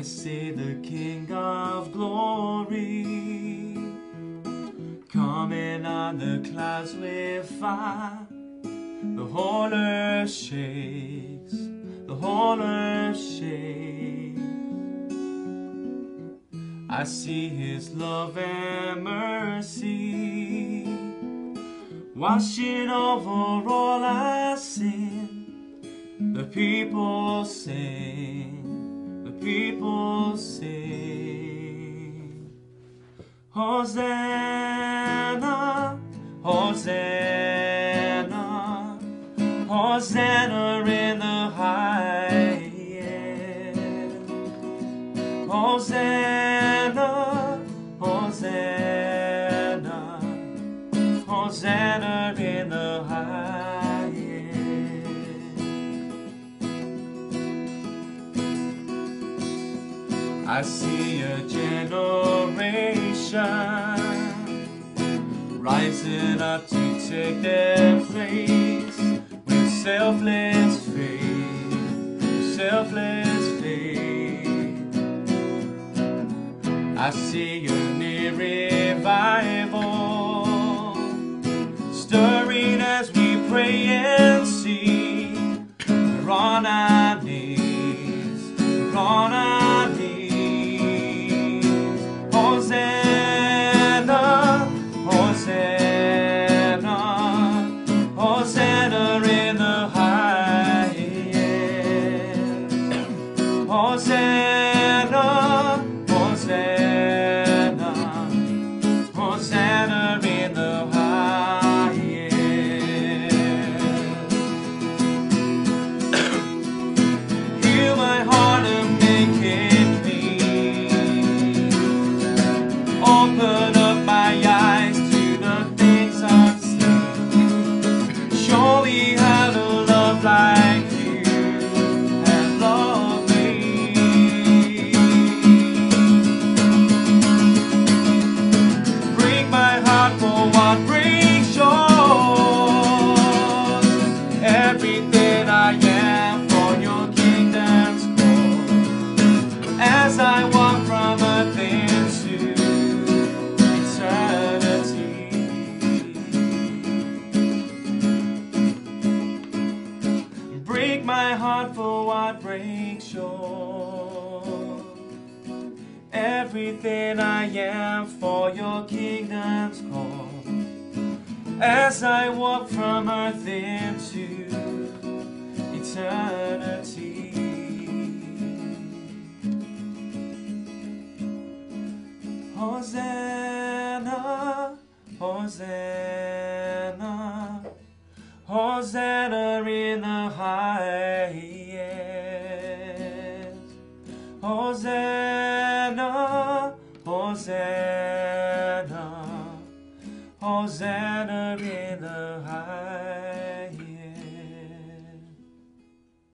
I see the King of glory coming on the clouds with fire. The whole earth shakes, the whole earth shakes. I see His love and mercy washing over all our sin. The people sing, people say, Hosanna, Hosanna, Hosanna in the highest. Hosanna, Hosanna, I see a generation rising up to take their place with selfless faith, selfless faith. I see a near revival Open Break my heart for what breaks yours. Everything I am for your kingdom's cause. As I walk from earth into eternity. Hosanna, Hosanna, Hosanna in the highest. Hosanna, Hosanna, Hosanna in the highest.